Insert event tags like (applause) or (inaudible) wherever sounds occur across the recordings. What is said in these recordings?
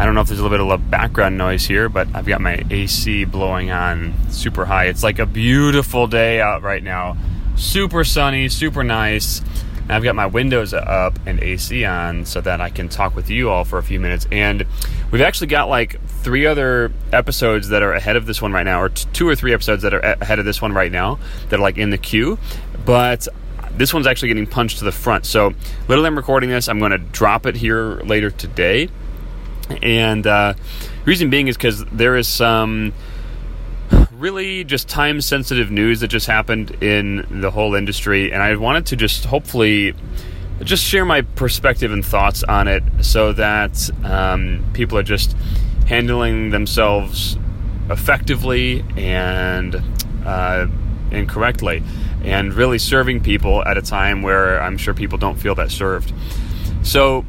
I don't know if there's a little bit of background noise here, but I've got my AC blowing on super high. It's like a beautiful day out right now. Super sunny, super nice. And I've got my windows up and AC on so that I can talk with you all for a few minutes. And we've actually got like three other episodes that are ahead of this one right now, or two or three episodes that are ahead of this one right now that are like in the queue. But this one's actually getting punched to the front. So, literally, I'm recording this. I'm going to drop it here later today and uh, reason being is because there is some really just time sensitive news that just happened in the whole industry, and I wanted to just hopefully just share my perspective and thoughts on it so that um, people are just handling themselves effectively and uh, and correctly, and really serving people at a time where I'm sure people don't feel that served. So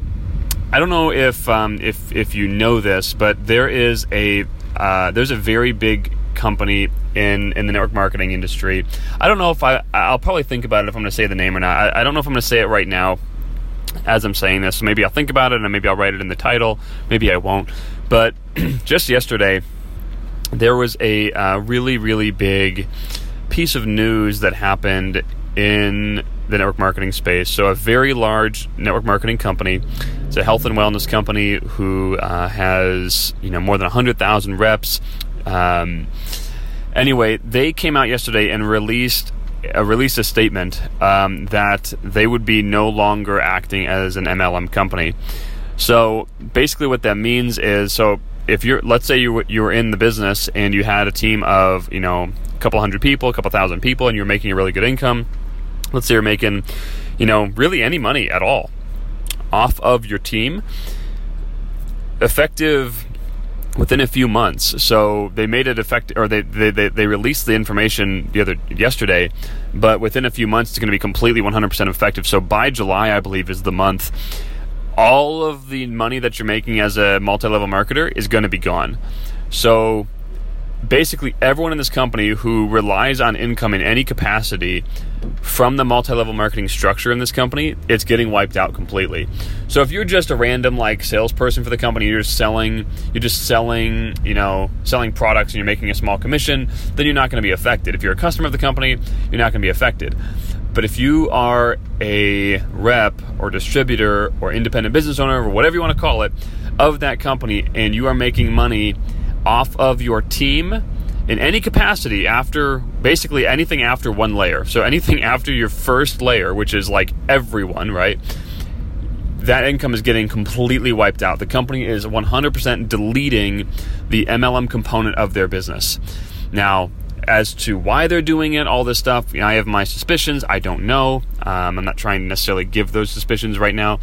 I don't know if um, if if you know this, but there is a uh, there's a very big company in in the network marketing industry. I don't know if I I'll probably think about it if I'm going to say the name or not. I, I don't know if I'm going to say it right now as I'm saying this. So maybe I'll think about it and maybe I'll write it in the title. Maybe I won't. But (clears throat) just yesterday, there was a uh, really really big piece of news that happened in the network marketing space. So, a very large network marketing company. It's a health and wellness company who uh, has you know more than hundred thousand reps. Um, anyway, they came out yesterday and released uh, released a statement um, that they would be no longer acting as an MLM company. So basically, what that means is so if you're let's say you you were in the business and you had a team of you know a couple hundred people, a couple thousand people, and you're making a really good income let's say you're making, you know, really any money at all off of your team, effective within a few months. So they made it effective, or they, they, they, they, released the information the other yesterday, but within a few months it's going to be completely 100% effective. So by July, I believe, is the month. All of the money that you're making as a multi-level marketer is going to be gone. So basically everyone in this company who relies on income in any capacity from the multi-level marketing structure in this company, it's getting wiped out completely. So if you're just a random like salesperson for the company, you're just selling, you're just selling, you know, selling products and you're making a small commission, then you're not going to be affected. If you're a customer of the company, you're not going to be affected. But if you are a rep or distributor or independent business owner or whatever you want to call it of that company and you are making money off of your team in any capacity after basically anything after one layer. So anything (laughs) after your first layer, which is like everyone, right? That income is getting completely wiped out. The company is 100% deleting the MLM component of their business. Now, as to why they're doing it, all this stuff, you know, I have my suspicions. I don't know. Um, I'm not trying to necessarily give those suspicions right now.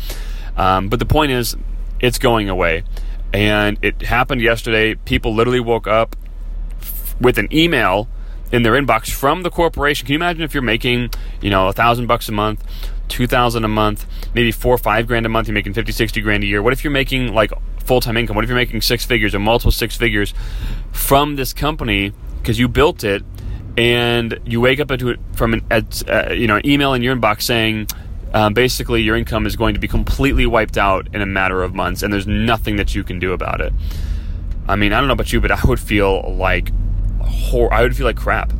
Um, but the point is, it's going away. And it happened yesterday. People literally woke up with an email in their inbox from the corporation. Can you imagine if you're making, you know, a thousand bucks a month, two thousand a month, maybe four or five grand a month, you're making 50, 60 grand a year. What if you're making like full time income? What if you're making six figures or multiple six figures from this company because you built it and you wake up into it from an uh, you know an email in your inbox saying um, basically your income is going to be completely wiped out in a matter of months and there's nothing that you can do about it. I mean i don't know about you but i would feel like hor- i would feel like crap.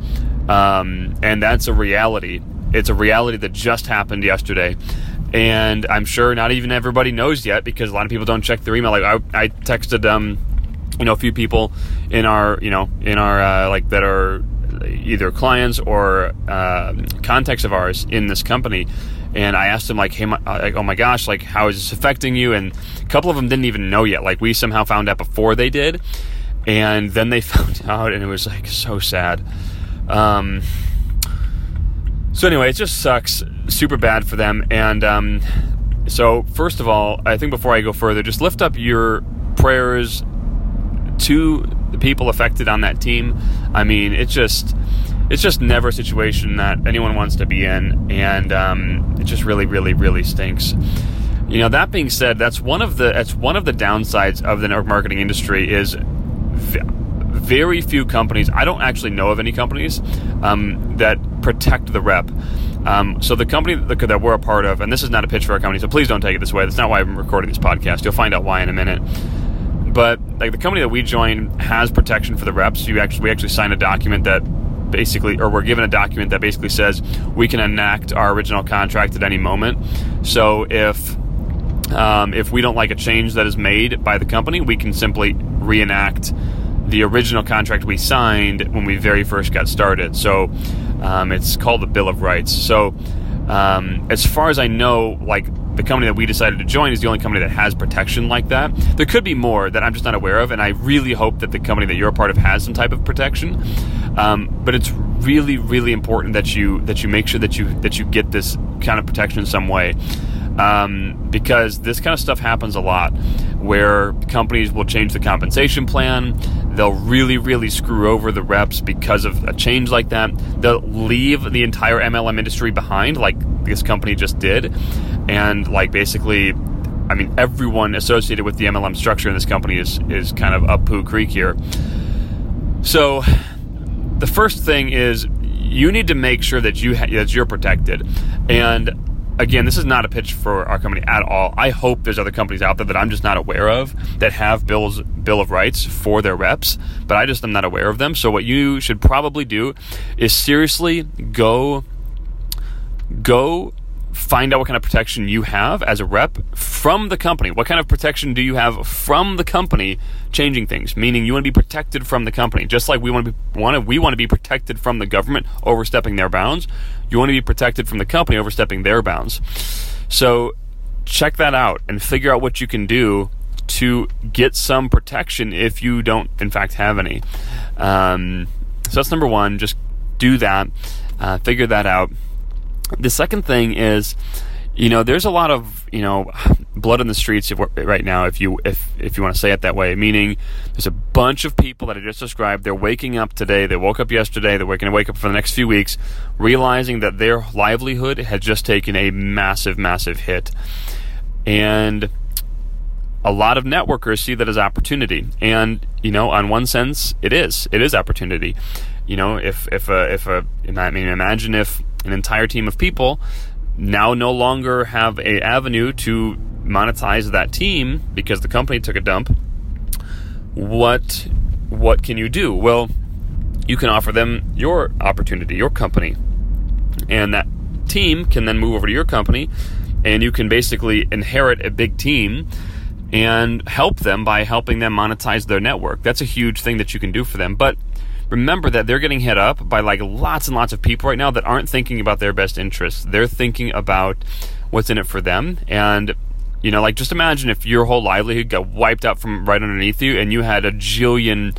Um, and that's a reality. It's a reality that just happened yesterday. And i'm sure not even everybody knows yet because a lot of people don't check their email. Like i, I texted um, you know a few people in our you know in our uh, like that are either clients or uh, contacts of ours in this company and I asked them like, "Hey, my, like, oh my gosh, like, how is this affecting you?" And a couple of them didn't even know yet. Like, we somehow found out before they did, and then they (laughs) found out, and it was like so sad. Um, so anyway, it just sucks, super bad for them. And um, so, first of all, I think before I go further, just lift up your prayers to the people affected on that team. I mean, it just it's just never a situation that anyone wants to be in, and um, it just really, really, really stinks. You know, that being said, that's one of the that's one of the downsides of the network marketing industry is very few companies. I don't actually know of any companies um, that protect the rep. Um, so the company that, we're a part of, and this is not a pitch for our company, so please don't take it this way. That's not why I'm recording this podcast. You'll find out why in a minute but like the company that we joined has protection for the reps. You actually we actually sign a document that basically, or we're given a document that basically says we can enact our original contract at any moment. So if um, if we don't like a change that is made by the company, we can simply reenact the original contract we signed when we very first got started. So um, it's called the Bill of Rights. So um, as far as I know, like the company that we decided to join is the only company that has protection like that. There could be more that I'm just not aware of, and I really hope that the company that you're a part of has some type of protection. Um, but it's really, really important that you that you make sure that you that you get this kind of protection in some way. Um, because this kind of stuff happens a lot where companies will change the compensation plan. They'll really, really screw over the reps because of a change like that. They'll leave the entire MLM industry behind, like this company just did. And, like, basically, I mean, everyone associated with the MLM structure in this company is, is kind of up poo creek here. So, the first thing is you need to make sure that you ha- that you're protected. And again, this is not a pitch for our company at all. I hope there's other companies out there that I'm just not aware of that have bills bill of rights for their reps, but I just am not aware of them. So what you should probably do is seriously go go find out what kind of protection you have as a rep from the company. What kind of protection do you have from the company changing things? Meaning you want to be protected from the company, just like we want to be want to, we want to be protected from the government overstepping their bounds. You want to be protected from the company overstepping their bounds. So check that out and figure out what you can do to get some protection if you don't, in fact, have any. Um, so that's number one. Just do that. Uh, figure that out the second thing is, you know, there's a lot of you know blood in the streets right now, if you if if you want to say it that way. Meaning, there's a bunch of people that I just described. They're waking up today. They woke up yesterday. They're going to wake up for the next few weeks, realizing that their livelihood had just taken a massive, massive hit, and a lot of networkers see that as opportunity. And you know, on one sense, it is. It is opportunity. You know, if if a if a I mean, imagine if an entire team of people now no longer have a avenue to monetize that team because the company took a dump what what can you do? Well you can offer them your opportunity your company. And that team can then move over to your company and you can basically inherit a big team and help them by helping them monetize their network. That's a huge thing that you can do for them. But remember that they're getting hit up by like lots and lots of people right now that aren't thinking about their best interests. They're thinking about what's in it for them. And, you know, like just imagine if your whole livelihood got wiped out from right underneath you and you had a jillion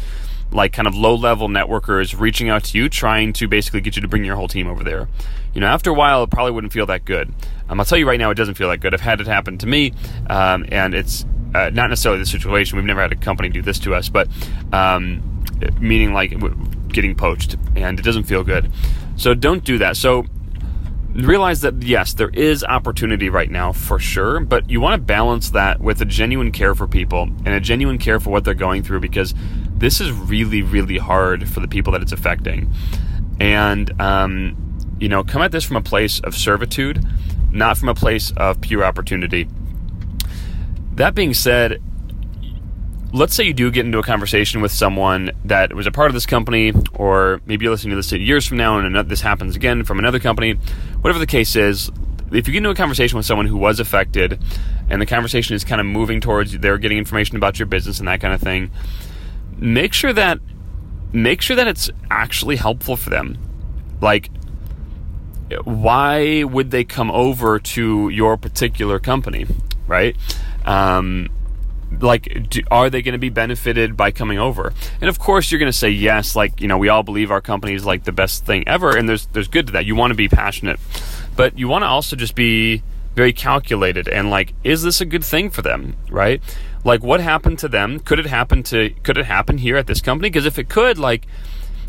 like kind of low level networkers reaching out to you trying to basically get you to bring your whole team over there. You know, after a while, it probably wouldn't feel that good. Um, I'll tell you right now, it doesn't feel that good. I've had it happen to me, um, and it's uh, not necessarily the situation. We've never had a company do this to us, but um, meaning like getting poached and it doesn't feel good. So don't do that. So realize that yes, there is opportunity right now for sure, but you want to balance that with a genuine care for people and a genuine care for what they're going through because this is really, really hard for the people that it's affecting. And, um, you know, come at this from a place of servitude, not from a place of pure opportunity. That being said, let's say you do get into a conversation with someone that was a part of this company, or maybe you're listening to this years from now and this happens again from another company. Whatever the case is, if you get into a conversation with someone who was affected and the conversation is kind of moving towards they're getting information about your business and that kind of thing, make sure that make sure that it's actually helpful for them. Like why would they come over to your particular company, right? Um, like do, are they going to be benefited by coming over? And of course you're going to say yes like you know we all believe our company is like the best thing ever and there's there's good to that. You want to be passionate. But you want to also just be very calculated and like is this a good thing for them right? Like what happened to them? Could it happen to could it happen here at this company? Because if it could like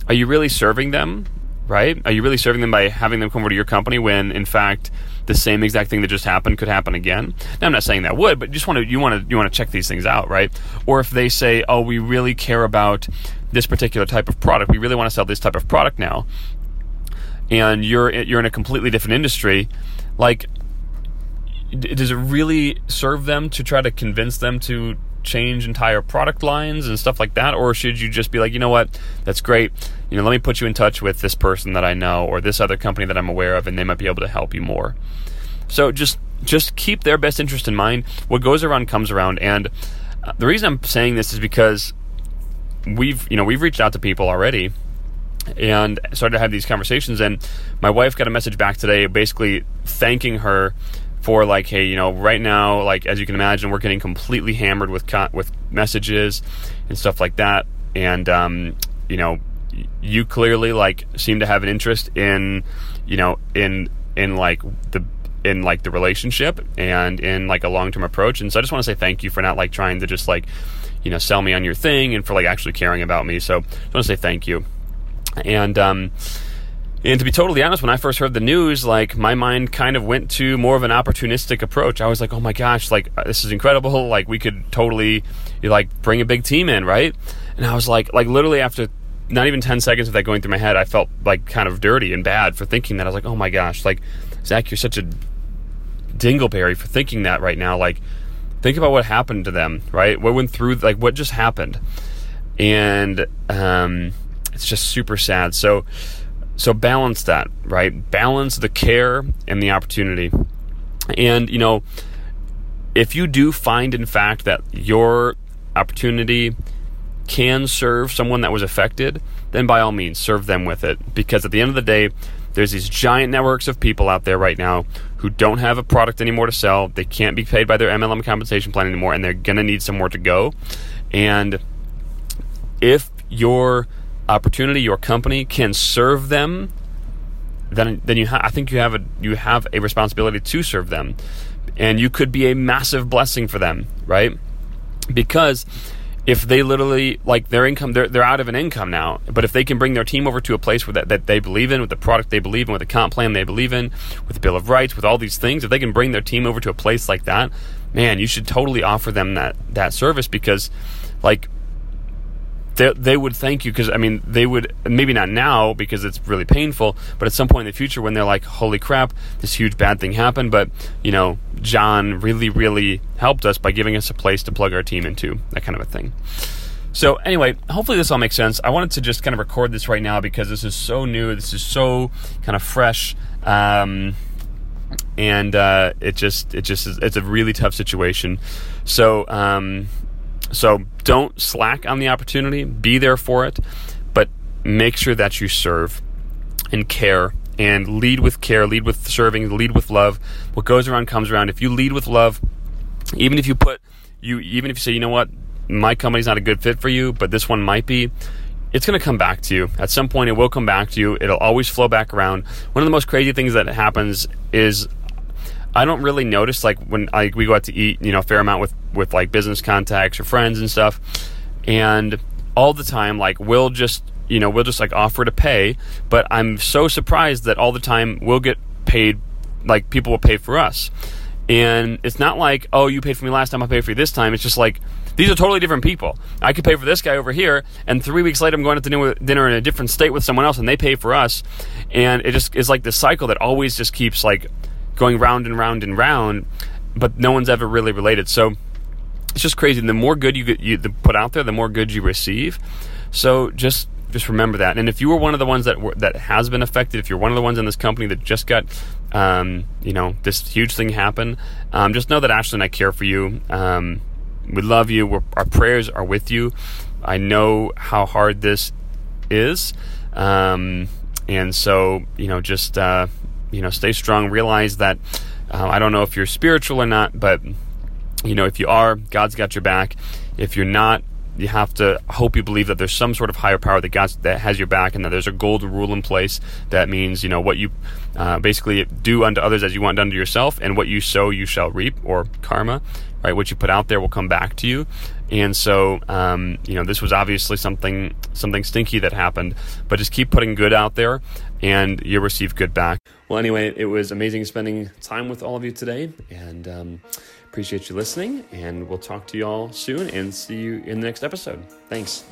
are you really serving them right are you really serving them by having them come over to your company when in fact the same exact thing that just happened could happen again. Now, I'm not saying that would, but you just want to you want to you want to check these things out, right? Or if they say, "Oh, we really care about this particular type of product. We really want to sell this type of product now," and you're you're in a completely different industry, like does it really serve them to try to convince them to change entire product lines and stuff like that? Or should you just be like you know what? That's great. You know let me put you in touch with this person that i know or this other company that i'm aware of and they might be able to help you more. So just just keep their best interest in mind. What goes around comes around. And uh, the reason i'm saying this is because we've you know we've reached out to people already and started to have these conversations. And my wife got a message back today basically thanking her for like, hey, you know, right now, like as you can imagine, we're getting completely hammered with co- with messages and stuff like that, and um, you know, you clearly like seem to have an interest in, you know, in in like the in like the relationship and in like a long term approach, and so I just want to say thank you for not like trying to just like, you know, sell me on your thing and for like actually caring about me. So I want to say thank you, and um and to be totally honest, when I first heard the news, like my mind kind of went to more of an opportunistic approach. I was like, "Oh my gosh, like uh, this is incredible! (laughs) Like we could totally, like bring a big team in, right?" And I was like, like literally after not even ten seconds of that going through my head, I felt like kind of dirty and bad for thinking that. I was like, "Oh my gosh, like Zach, you're such a dingleberry for thinking that right now." Like, think about what happened to them, right? What went through, like what just happened, and um, it's just super sad. So so balance that, right? Balance the care and the opportunity. And, you know, if you do find, in fact, that your opportunity can serve someone that was affected, then by all means, serve them with it. Because at the end of the day, there's these giant networks of people out there right now who don't have a product anymore to sell. They can't be paid by their MLM compensation plan anymore, and they're going to need somewhere to go. And if you're opportunity, your company can serve them, then then you ha- I think you have a you have a responsibility to serve them, and you could be a massive blessing for them, right? Because if they literally like their income they're, they're out of an income now but if they can bring their team over to a place where that, that they believe in with the product they believe in with the comp plan they believe in with the bill of rights with all these things if they can bring their team over to a place like that man you should totally offer them that that service because like they, they would thank you because I mean they would maybe not now because it's really painful, but at some point in the future when they're like, "Holy crap, this huge bad thing happened," but you know, John really really helped us by giving us a place to plug our team into, that kind of a thing. So anyway, hopefully this all makes sense. I wanted to just kind of record this right now because this is so new. This is so kind of fresh. Um, and uh, it just it just is, it's a really tough situation. So um, so don't slack on the opportunity, be there for it, but make sure that you serve and care and lead with care, lead with serving, lead with love. What goes around comes around. If you lead with love, even if you put you even if you say, you know what, my company's not a good fit for you, but this one might be, it's going to come back to you. At some point, it will come back to you. It'll always flow back around. One of the most crazy things that happens is I don't really notice like when like we go out to eat, you know, a fair amount with with like business contacts or friends and stuff, and all the time like we'll just you know, we'll just like offer to pay. But I'm so surprised that all the time we'll get paid, like people will pay for us. And it's not like, oh, you paid for me last time, I paid for you this time. It's just like, these are totally different people. I could pay for this guy over here, and three weeks later, I'm going out to dinner in a different state with someone else, and they pay for us. And it just is like this cycle that always just keeps like going round and round and round, but no one's ever really related. So it's just crazy. The more good you get you put out there, the more good you receive. So just just remember that. And if you were one of the ones that that has been affected, if you're one of the ones in this company that just got, um, you know, this huge thing happen, um, just know that Ashley and I care for you. Um, we love you. We're, our prayers are with you. I know how hard this is, um, and so you know, just uh, you know, stay strong. Realize that uh, I don't know if you're spiritual or not, but you know, if you are, God's got your back. If you're not, you have to hope you believe that there's some sort of higher power that God that has your back, and that there's a golden rule in place that means you know what you uh, basically do unto others as you want done to yourself, and what you sow you shall reap, or karma, right? What you put out there will come back to you. And so, um, you know, this was obviously something something stinky that happened, but just keep putting good out there, and you'll receive good back. Well, anyway, it was amazing spending time with all of you today, and. Um, Appreciate you listening, and we'll talk to you all soon and see you in the next episode. Thanks.